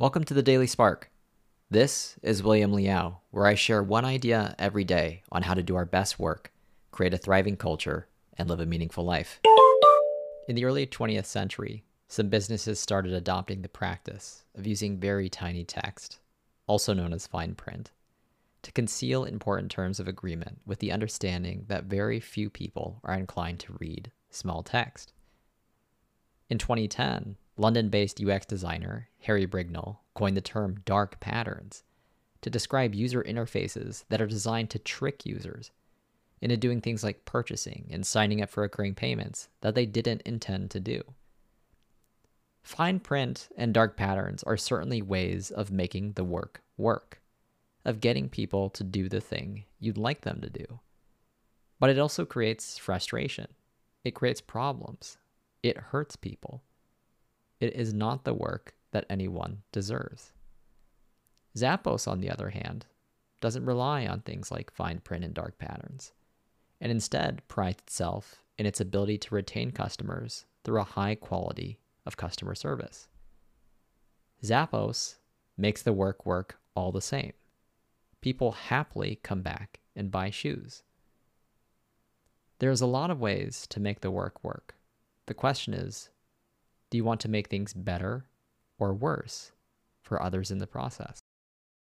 Welcome to the Daily Spark. This is William Liao, where I share one idea every day on how to do our best work, create a thriving culture, and live a meaningful life. In the early 20th century, some businesses started adopting the practice of using very tiny text, also known as fine print, to conceal important terms of agreement with the understanding that very few people are inclined to read small text. In 2010, London based UX designer Harry Brignull coined the term dark patterns to describe user interfaces that are designed to trick users into doing things like purchasing and signing up for recurring payments that they didn't intend to do. Fine print and dark patterns are certainly ways of making the work work, of getting people to do the thing you'd like them to do. But it also creates frustration, it creates problems, it hurts people. It is not the work that anyone deserves. Zappos, on the other hand, doesn't rely on things like fine print and dark patterns, and instead prides itself in its ability to retain customers through a high quality of customer service. Zappos makes the work work all the same. People happily come back and buy shoes. There's a lot of ways to make the work work. The question is do you want to make things better or worse for others in the process?